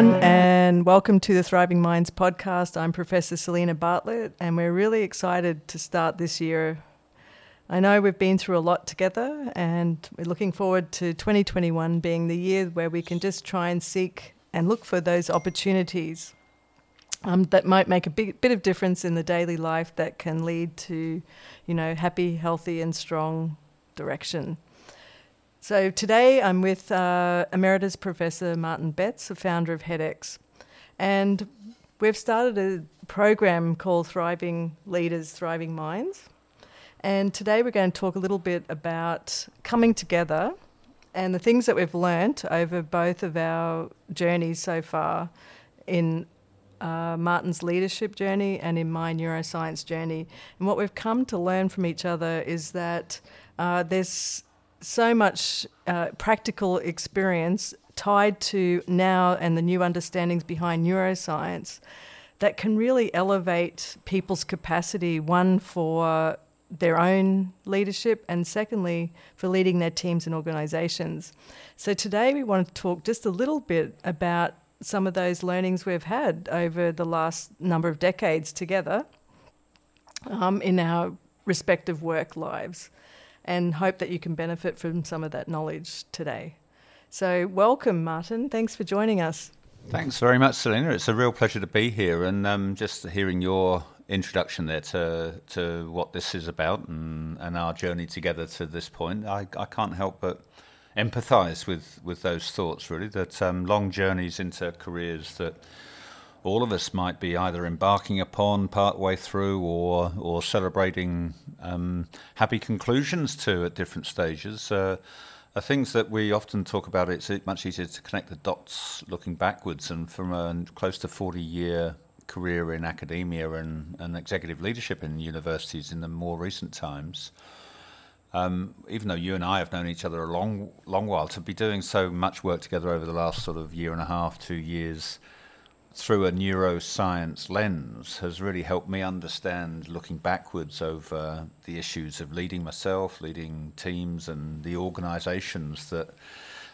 everyone, and welcome to the Thriving Minds podcast. I'm Professor Selena Bartlett, and we're really excited to start this year. I know we've been through a lot together, and we're looking forward to 2021 being the year where we can just try and seek and look for those opportunities um, that might make a big, bit of difference in the daily life that can lead to, you know, happy, healthy, and strong direction. So today I'm with uh, Emeritus Professor Martin Betts, the founder of HEDx. And we've started a program called Thriving Leaders, Thriving Minds. And today we're going to talk a little bit about coming together and the things that we've learnt over both of our journeys so far in uh, Martin's leadership journey and in my neuroscience journey. And what we've come to learn from each other is that uh, there's so much uh, practical experience tied to now and the new understandings behind neuroscience that can really elevate people's capacity, one for their own leadership, and secondly, for leading their teams and organizations. So, today we want to talk just a little bit about some of those learnings we've had over the last number of decades together um, in our respective work lives and hope that you can benefit from some of that knowledge today. So, welcome, Martin. Thanks for joining us. Thanks very much, Selena. It's a real pleasure to be here, and um, just hearing your introduction there to to what this is about and, and our journey together to this point. I, I can't help but empathise with, with those thoughts. Really, that um, long journeys into careers that all of us might be either embarking upon part way through or or celebrating um, happy conclusions to at different stages uh, are things that we often talk about. It's much easier to connect the dots looking backwards, and from a close to 40 year career in academia and, and executive leadership in universities in the more recent times. Um, even though you and I have known each other a long, long while, to be doing so much work together over the last sort of year and a half, two years, through a neuroscience lens has really helped me understand looking backwards over the issues of leading myself, leading teams, and the organizations that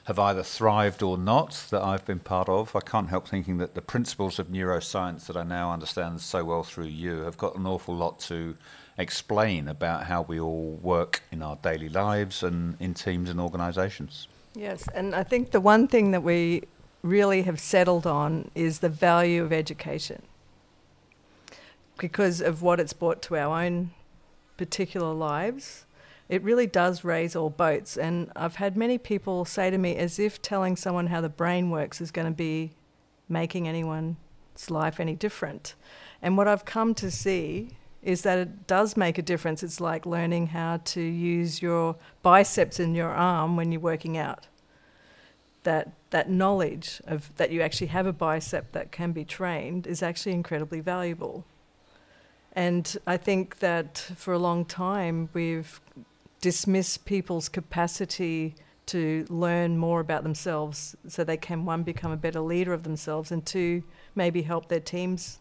have either thrived or not that I've been part of. I can't help thinking that the principles of neuroscience that I now understand so well through you have got an awful lot to explain about how we all work in our daily lives and in teams and organizations. Yes, and I think the one thing that we really have settled on is the value of education because of what it's brought to our own particular lives. It really does raise all boats. And I've had many people say to me, as if telling someone how the brain works is going to be making anyone's life any different. And what I've come to see is that it does make a difference. It's like learning how to use your biceps in your arm when you're working out that that knowledge of that you actually have a bicep that can be trained is actually incredibly valuable. And I think that for a long time we've dismissed people's capacity to learn more about themselves so they can one become a better leader of themselves and two maybe help their teams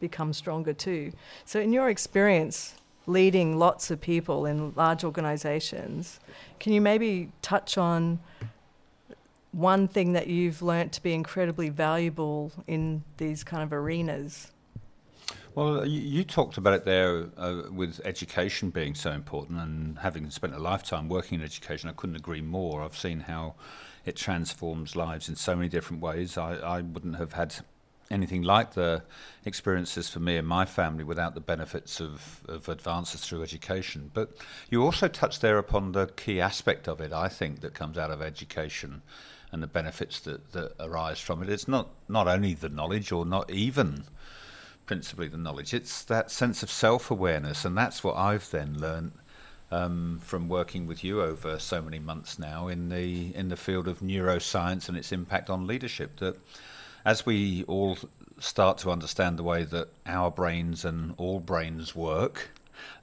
become stronger too. So in your experience leading lots of people in large organizations, can you maybe touch on one thing that you've learnt to be incredibly valuable in these kind of arenas? Well, you, talked about it there uh, with education being so important, and having spent a lifetime working in education, I couldn't agree more. I've seen how it transforms lives in so many different ways. I, I wouldn't have had anything like the experiences for me and my family without the benefits of, of advances through education. But you also touched there upon the key aspect of it, I think, that comes out of education and the benefits that, that arise from it. It's not, not only the knowledge or not even principally the knowledge, it's that sense of self awareness. And that's what I've then learned. Um, from working with you over so many months now in the in the field of neuroscience and its impact on leadership, that as we all start to understand the way that our brains and all brains work,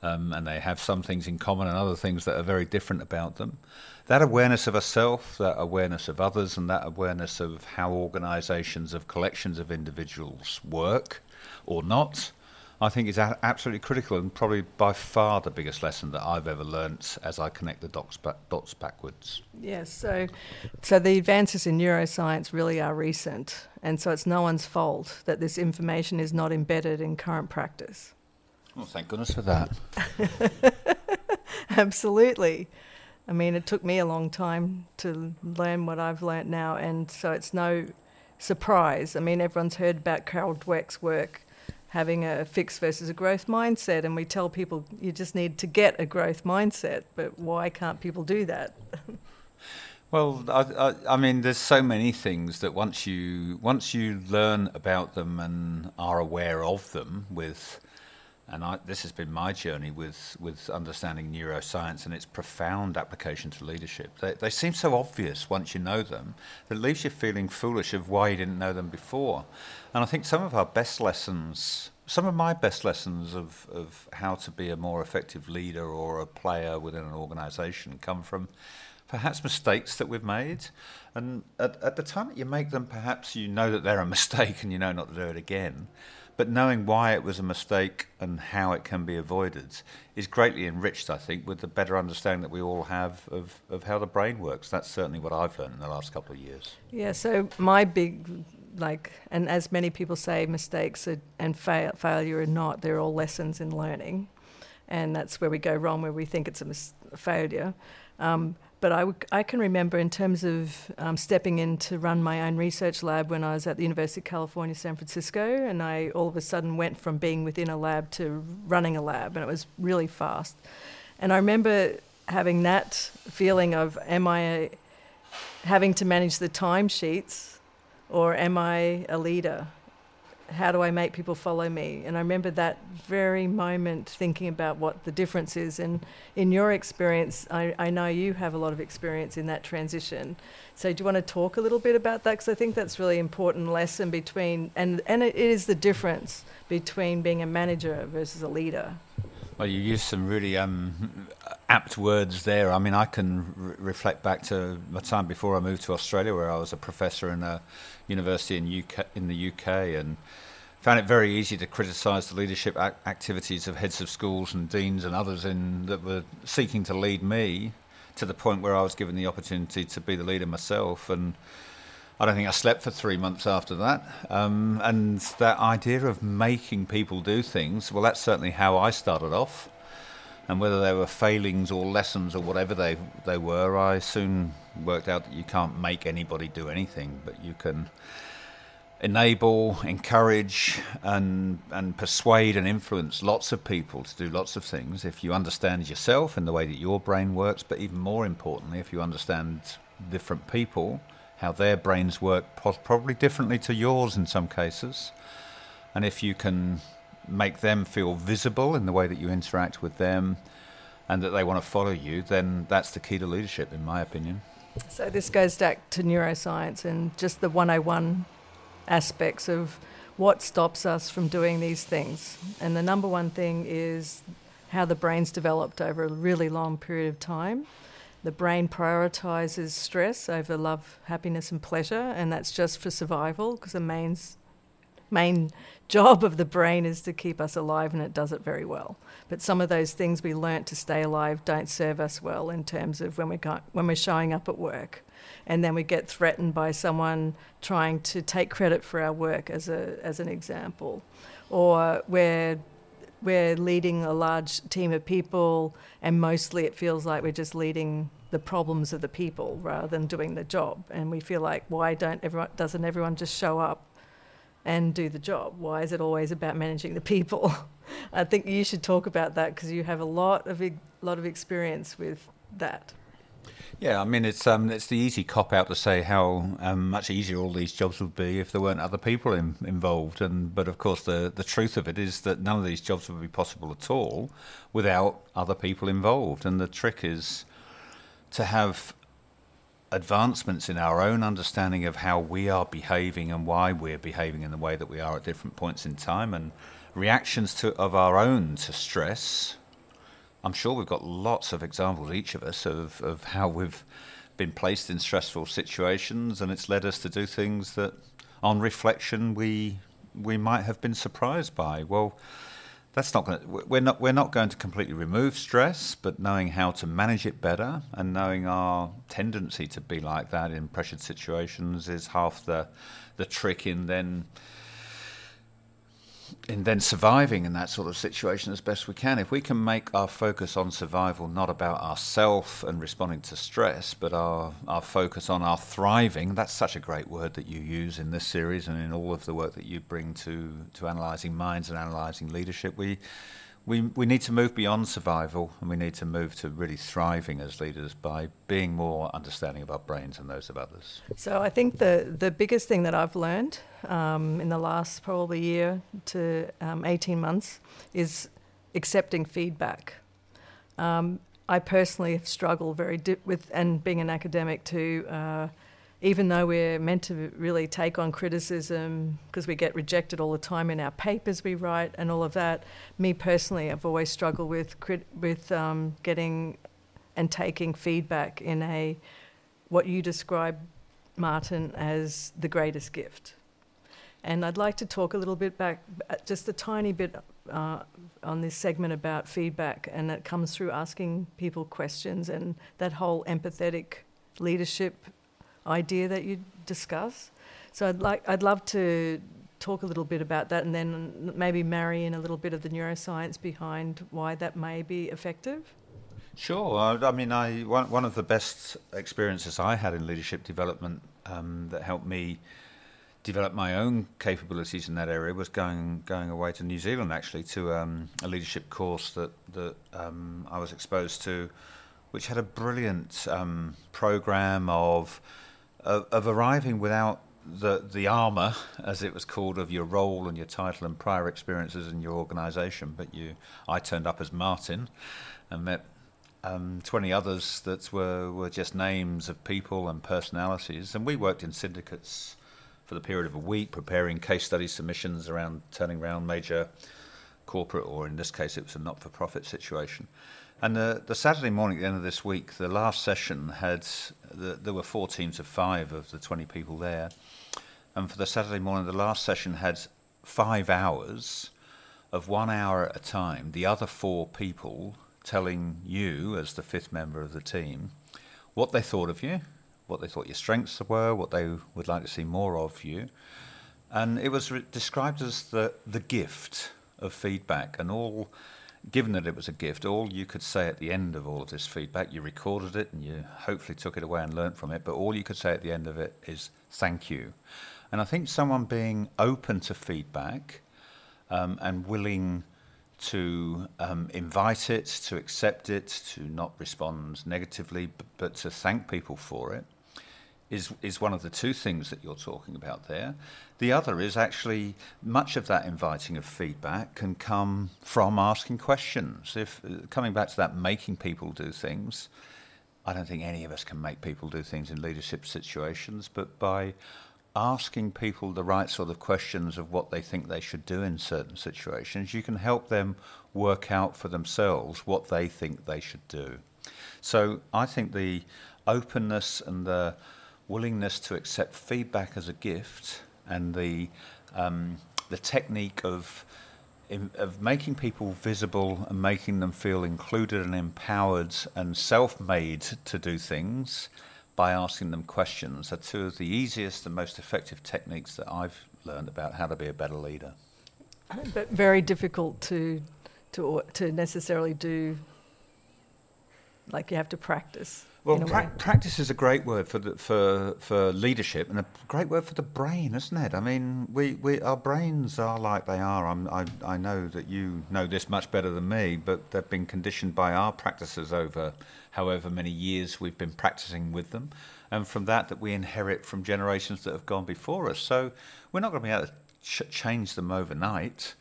um, and they have some things in common and other things that are very different about them, that awareness of a self, that awareness of others, and that awareness of how organizations of collections of individuals work or not, I think is a- absolutely critical and probably by far the biggest lesson that I've ever learnt as I connect the dots, dots backwards. Yes, so so the advances in neuroscience really are recent, and so it's no one's fault that this information is not embedded in current practice. Well, thank goodness for that. Absolutely. I mean, it took me a long time to learn what I've learnt now, and so it's no surprise. I mean, everyone's heard about Carol Dweck's work having a fixed versus a growth mindset, and we tell people you just need to get a growth mindset, but why can't people do that? Well, I, I, I, mean, there's so many things that once you once you learn about them and are aware of them, with and I, this has been my journey with with understanding neuroscience and its profound application to leadership. They, they seem so obvious once you know them that it leaves you feeling foolish of why you didn't know them before. And I think some of our best lessons, some of my best lessons of, of how to be a more effective leader or a player within an organisation come from perhaps mistakes that we've made. And at, at the time that you make them, perhaps you know that they're a mistake and you know not to do it again. But knowing why it was a mistake and how it can be avoided is greatly enriched, I think, with the better understanding that we all have of, of how the brain works. That's certainly what I've learned in the last couple of years. Yeah, so my big like, and as many people say, mistakes are, and fail, failure are not. They're all lessons in learning, and that's where we go wrong, where we think it's a, mis- failure. Um, but I, w- I can remember in terms of um, stepping in to run my own research lab when I was at the University of California, San Francisco, and I all of a sudden went from being within a lab to running a lab, and it was really fast. And I remember having that feeling of, am I having to manage the timesheets or am I a leader? How do I make people follow me? And I remember that very moment thinking about what the difference is. And in your experience, I, I know you have a lot of experience in that transition. So do you want to talk a little bit about that? Because I think that's really important lesson between, and, and it is the difference between being a manager versus a leader. Well, you used some really um, apt words there. I mean, I can re- reflect back to my time before I moved to Australia, where I was a professor in a university in UK in the UK, and found it very easy to criticise the leadership ac- activities of heads of schools and deans and others in that were seeking to lead me to the point where I was given the opportunity to be the leader myself and. I don't think I slept for three months after that. Um, and that idea of making people do things, well, that's certainly how I started off. And whether they were failings or lessons or whatever they, they were, I soon worked out that you can't make anybody do anything, but you can enable, encourage, and and persuade and influence lots of people to do lots of things if you understand yourself and the way that your brain works. But even more importantly, if you understand different people, how their brains work, probably differently to yours in some cases, and if you can make them feel visible in the way that you interact with them. And that they want to follow you, then that's the key to leadership, in my opinion. So this goes back to neuroscience and just the 101 aspects of what stops us from doing these things. And the number one thing is how the brain's developed over a really long period of time. The brain prioritizes stress over love, happiness, and pleasure, and that's just for survival because the main's main job of the brain is to keep us alive, and it does it very well. But some of those things we learnt to stay alive don't serve us well in terms of when, we got, when we're showing up at work. And then we get threatened by someone trying to take credit for our work, as, a, as an example. Or we're, we're leading a large team of people, and mostly it feels like we're just leading the problems of the people rather than doing the job. And we feel like, why don't everyone, doesn't everyone just show up and do the job? Why is it always about managing the people? I think you should talk about that because you have a lot of a lot of experience with that. Yeah, I mean it's um, it's the easy cop out to say how um, much easier all these jobs would be if there weren't other people in, involved, and but of course the the truth of it is that none of these jobs would be possible at all without other people involved, and the trick is to have advancements in our own understanding of how we are behaving and why we're behaving in the way that we are at different points in time and reactions to of our own to stress I'm sure we've got lots of examples each of us of, of how we've been placed in stressful situations and it's led us to do things that on reflection we we might have been surprised by. Well that's not going to, we're not we're not going to completely remove stress, but knowing how to manage it better and knowing our tendency to be like that in pressured situations is half the the trick in then in then surviving in that sort of situation as best we can. If we can make our focus on survival not about ourself and responding to stress, but our, our focus on our thriving, that's such a great word that you use in this series and in all of the work that you bring to, to analysing minds and analysing leadership. We we, we need to move beyond survival and we need to move to really thriving as leaders by being more understanding of our brains and those of others. So I think the, the biggest thing that I've learned um, in the last probably year to um, 18 months is accepting feedback. Um, I personally have struggled very di- with, and being an academic to uh, even though we're meant to really take on criticism because we get rejected all the time in our papers we write and all of that, me personally, I've always struggled with crit- with um, getting and taking feedback in a what you describe, Martin, as the greatest gift. And I'd like to talk a little bit back, uh, just a tiny bit uh, on this segment about feedback, and it comes through asking people questions and that whole empathetic leadership idea that you discuss. So I'd like I'd love to talk a little bit about that and then maybe marry in a little bit of the neuroscience behind why that may be effective. Sure. I mean, I one, one of the best experiences I had in leadership development um, that helped me develop my own capabilities in that area was going going away to New Zealand actually to um, a leadership course that that um, I was exposed to, which had a brilliant um, program of of, of arriving without the the armor, as it was called, of your role and your title and prior experiences in your organisation. But you, I turned up as Martin, and met um, 20 others that were were just names of people and personalities. And we worked in syndicates for the period of a week, preparing case study submissions around turning around major corporate, or in this case, it was a not-for-profit situation. And the, the Saturday morning at the end of this week, the last session had, the, there were four teams of five of the 20 people there. And for the Saturday morning, the last session had five hours of one hour at a time, the other four people telling you, as the fifth member of the team, what they thought of you, what they thought your strengths were, what they would like to see more of you. And it was re- described as the, the gift of feedback, and all given that it was a gift, all you could say at the end of all of this feedback, you recorded it and you hopefully took it away and learnt from it, but all you could say at the end of it is thank you. And I think someone being open to feedback um, and willing to um, invite it, to accept it, to not respond negatively, but, but to thank people for it is is one of the two things that you're talking about there. The other is actually much of that inviting of feedback can come from asking questions. If uh, coming back to that making people do things, I don't think any of us can make people do things in leadership situations, but by asking people the right sort of questions of what they think they should do in certain situations, you can help them work out for themselves what they think they should do. So I think the openness and the willingness to accept feedback as a gift and the um, the technique of of making people visible and making them feel included and empowered and self-made to do things by asking them questions are two of the easiest and most effective techniques that I've learned about how to be a better leader. But very difficult to to to necessarily do. Like you have to practice. Well, pra- practice is a great word for the, for for leadership, and a great word for the brain, isn't it? I mean, we, we our brains are like they are. I'm, i I know that you know this much better than me, but they've been conditioned by our practices over however many years we've been practicing with them, and from that that we inherit from generations that have gone before us. So we're not going to be able to ch- change them overnight.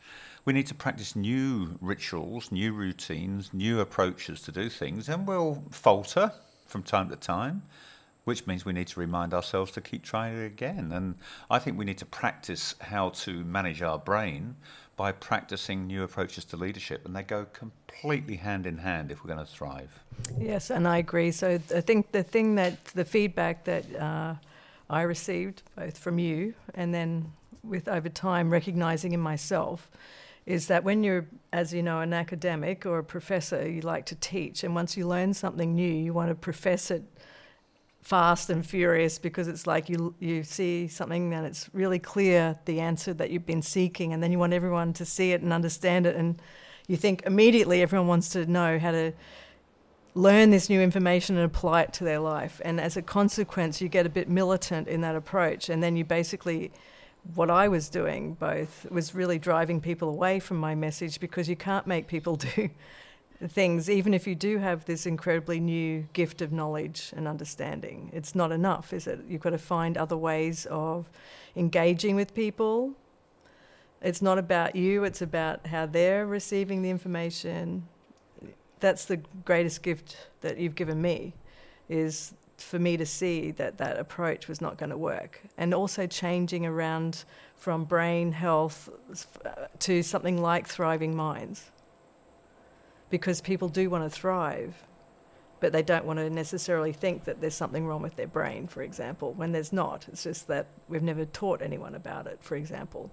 We need to practice new rituals, new routines, new approaches to do things, and we'll falter from time to time, which means we need to remind ourselves to keep trying it again. And I think we need to practice how to manage our brain by practicing new approaches to leadership, and they go completely hand in hand if we're going to thrive. Yes, and I agree. So I think the thing that the feedback that uh, I received both from you and then with over time recognizing in myself is that when you're, as you know, an academic or a professor, you like to teach, and once you learn something new, you want to profess it fast and furious because it's like you you see something and it's really clear the answer that you've been seeking, and then you want everyone to see it and understand it, and you think immediately everyone wants to know how to learn this new information and apply it to their life. And as a consequence, you get a bit militant in that approach, and then you basically what I was doing both was really driving people away from my message because you can't make people do things, even if you do have this incredibly new gift of knowledge and understanding. It's not enough, is it? You've got to find other ways of engaging with people. It's not about you, it's about how they're receiving the information. That's the greatest gift that you've given me, is for me to see that that approach was not going to work. And also changing around from brain health uh, to something like thriving minds. Because people do want to thrive, but they don't want to necessarily think that there's something wrong with their brain, for example, when there's not. It's just that we've never taught anyone about it, for example.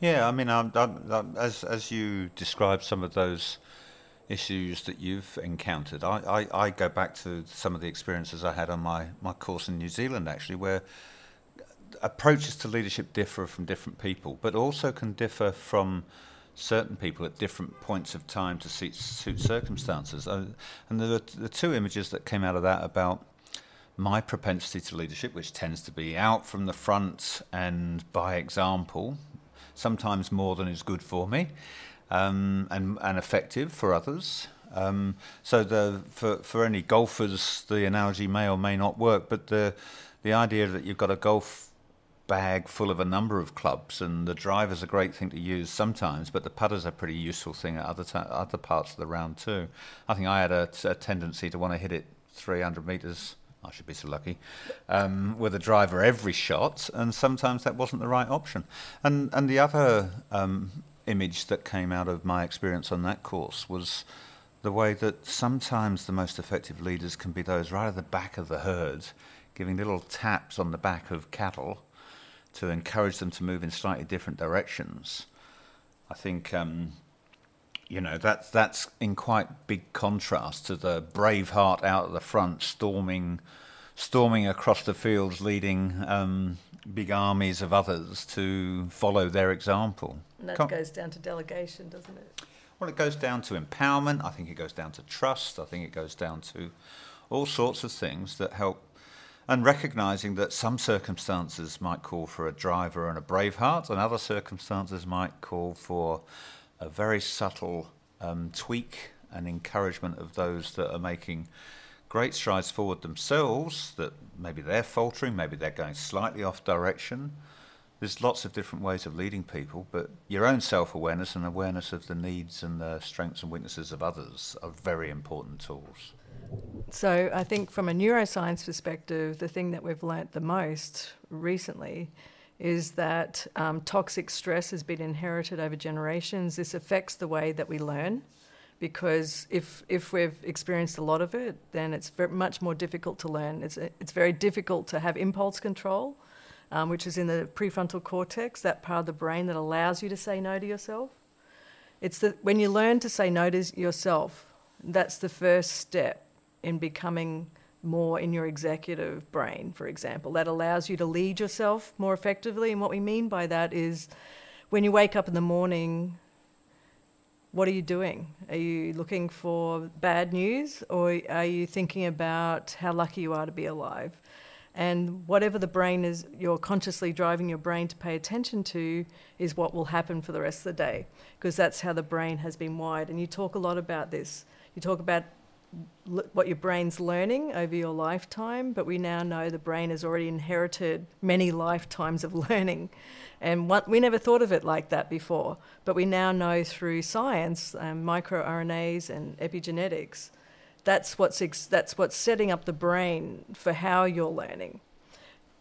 Yeah, I mean, I'm, I'm, I'm, as as you describe some of those issues that you've encountered. I, I, I, go back to some of the experiences I had on my, my course in New Zealand, actually, where approaches to leadership differ from different people, but also can differ from certain people at different points of time to suit, suit circumstances. Uh, and the, the two images that came out of that about my propensity to leadership, which tends to be out from the front and by example, sometimes more than is good for me um, and, and effective for others. Um, so the, for, for any golfers, the analogy may or may not work, but the, the idea that you've got a golf bag full of a number of clubs, and the driver's a great thing to use sometimes, but the putter's a pretty useful thing at other, other parts of the round too. I think I had a, tendency to want to hit it 300 metres I should be so lucky, um, with a driver every shot, and sometimes that wasn't the right option. And and the other um, image that came out of my experience on that course was the way that sometimes the most effective leaders can be those right at the back of the herd, giving little taps on the back of cattle to encourage them to move in slightly different directions. I think, um, you know, that's, that's in quite big contrast to the brave heart out at the front storming, storming across the fields, leading um, big armies of others to follow their example. And that goes down to delegation, doesn't it? Well, it goes down to empowerment. I think it goes down to trust. I think it goes down to all sorts of things that help. And recognizing that some circumstances might call for a driver and a brave heart, and other circumstances might call for a very subtle um, tweak and encouragement of those that are making great strides forward themselves, that maybe they're faltering, maybe they're going slightly off direction there's lots of different ways of leading people, but your own self awareness and awareness of the needs and the strengths and weaknesses of others are very important tools. So, I think from a neuroscience perspective, the thing that we've learnt the most recently is that um, toxic stress has been inherited over generations. This affects the way that we learn because if if we've experienced a lot of it, then it's much more difficult to learn. It's it's very difficult to have impulse control um, which is in the prefrontal cortex, that part of the brain that allows you to say no to yourself. It's the, when you learn to say no to yourself, that's the first step in becoming more in your executive brain, for example. That allows you to lead yourself more effectively. And what we mean by that is when you wake up in the morning, what are you doing? Are you looking for bad news or are you thinking about how lucky you are to be alive? And whatever the brain is, you're consciously driving your brain to pay attention to, is what will happen for the rest of the day, because that's how the brain has been wired. And you talk a lot about this. You talk about l- what your brain's learning over your lifetime, but we now know the brain has already inherited many lifetimes of learning. And one, we never thought of it like that before, but we now know through science, um, microRNAs and epigenetics, that's what's, ex- that's what's setting up the brain for how you're learning.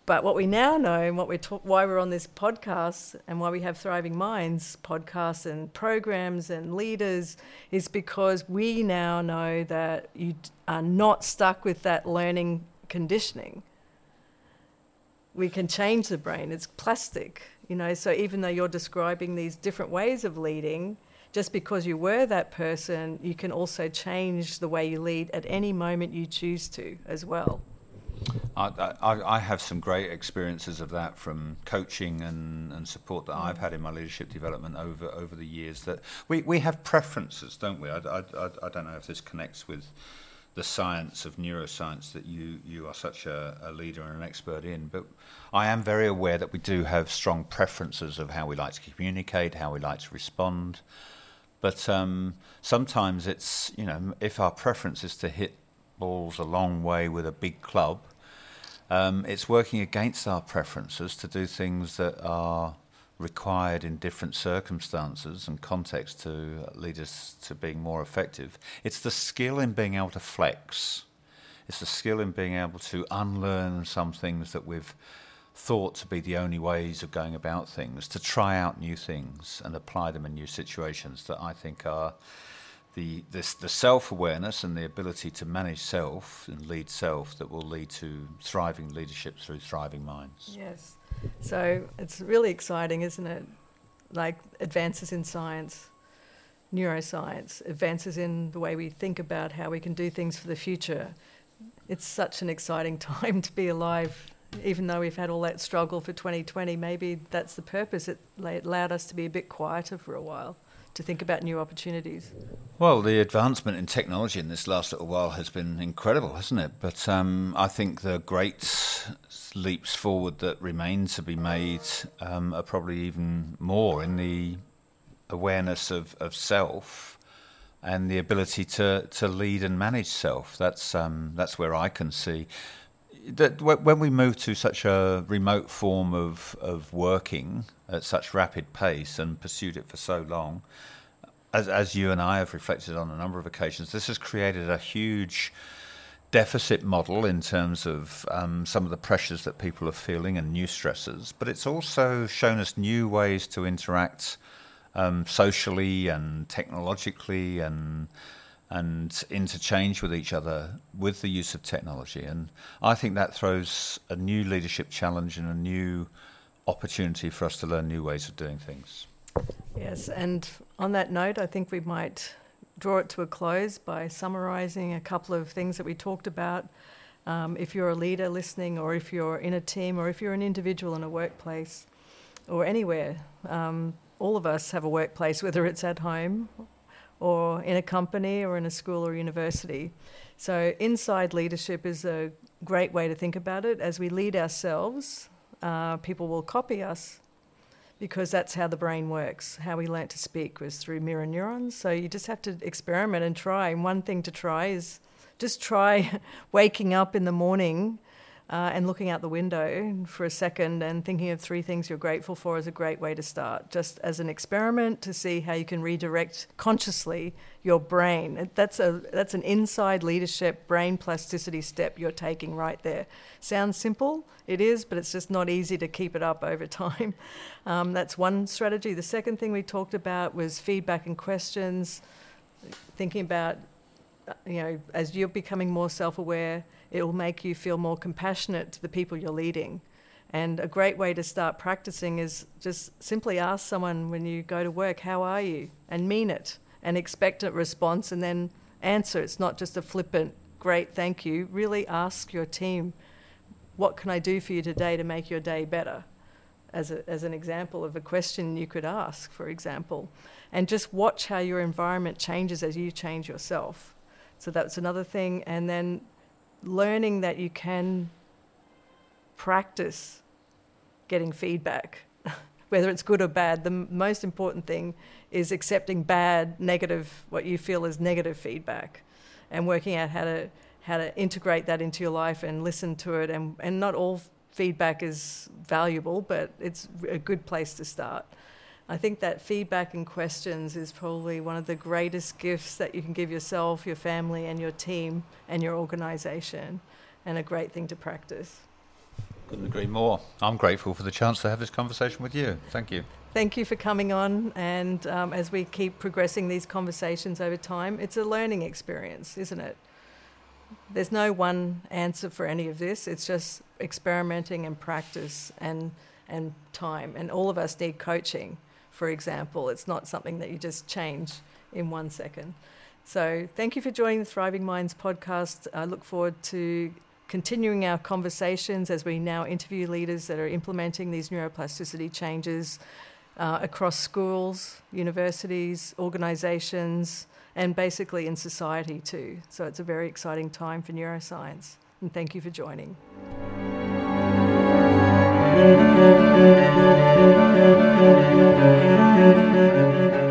But what we now know, and what we're ta- why we're on this podcast, and why we have Thriving Minds podcasts and programs and leaders, is because we now know that you are not stuck with that learning conditioning. We can change the brain. It's plastic. You know, so even though you're describing these different ways of leading, just because you were that person, you can also change the way you lead at any moment you choose to as well. I, I, I, have some great experiences of that from coaching and, and support that mm. I've had in my leadership development over, over the years. That we, we have preferences, don't we? I, I, I don't know if this connects with the science of neuroscience that you, you are such a, a, leader and an expert in, but I am very aware that we do have strong preferences of how we like to communicate, how we like to respond. But um, sometimes it's, you know, if our preference is to hit balls a long way with a big club, um, it's working against our preferences to do things that are required in different circumstances and contexts to lead us to being more effective. It's the skill in being able to flex. It's the skill in being able to unlearn some things that we've thought to be the only ways of going about things, to try out new things and apply them in new situations that I think are the, the self awareness and the ability to manage self and lead self that will lead to thriving leadership through thriving minds. Yes. So it's really exciting, isn't it? Like advances in science, neuroscience, advances in the way we think about how we can do things for the future. It's such an exciting time to be alive even though we've had all that struggle for 2020, maybe that's the purpose. It allowed us to be a bit quieter for a while, to think about new opportunities. Well, the advancement in technology in this last little while has been incredible, hasn't it? But um, I think the great leaps forward that remain to be made um, are probably even more in the awareness of, of self and the ability to, to lead and manage self. That's um, that's where I can see that when we move to such a remote form of, of working at such rapid pace and pursued it for so long, as, as you and I have reflected on a number of occasions, this has created a huge deficit model in terms of um, some of the pressures that people are feeling and new stresses, but it's also shown us new ways to interact um, socially and technologically and and interchange with each other with the use of technology. And I think that throws a new leadership challenge and a new opportunity for us to learn new ways of doing things. Yes, and on that note, I think we might draw it to a close by summarising a couple of things that we talked about. Um, if you're a leader listening, or if you're in a team, or if you're an individual in a workplace, or anywhere, um, all of us have a workplace, whether it's at home or in a company or in a school or university. So, inside leadership is a great way to think about it. As we lead ourselves, uh, people will copy us because that's how the brain works. How we learnt to speak was through mirror neurons. So, you just have to experiment and try. And one thing to try is just try waking up in the morning uh, and looking out the window for a second and thinking of three things you're grateful for is a great way to start, just as an experiment to see how you can redirect consciously your brain. That's, a, that's an inside leadership brain plasticity step you're taking right there. Sounds simple, it is, but it's just not easy to keep it up over time. Um, that's one strategy. The second thing we talked about was feedback and questions, thinking about, uh, you know, as you're becoming more self aware it will make you feel more compassionate to the people you're leading. And a great way to start practicing is just simply ask someone when you go to work, How are you? and mean it and expect a response and then answer. It's not just a flippant, Great, thank you. Really ask your team, What can I do for you today to make your day better? As, a, as an example of a question you could ask, for example. And just watch how your environment changes as you change yourself. So that's another thing. And then learning that you can practice getting feedback, whether it's good or bad. The most important thing is accepting bad, negative, what you feel is negative feedback, and working out how to how to integrate that into your life and listen to it. And, and not all feedback is valuable, but it's a good place to start. I think that feedback and questions is probably one of the greatest gifts that you can give yourself, your family, and your team and your organization, and a great thing to practice. Couldn't agree more. I'm grateful for the chance to have this conversation with you. Thank you. Thank you for coming on. And um, as we keep progressing these conversations over time, it's a learning experience, isn't it? There's no one answer for any of this. It's just experimenting and practice and and time. And all of us need coaching, for example. It's not something that you just change in one second. So, thank you for joining the Thriving Minds podcast. I look forward to continuing our conversations as we now interview leaders that are implementing these neuroplasticity changes uh, across schools, universities, organisations, and basically in society too. So it's a very exciting time for neuroscience. And thank you for joining. Thank you.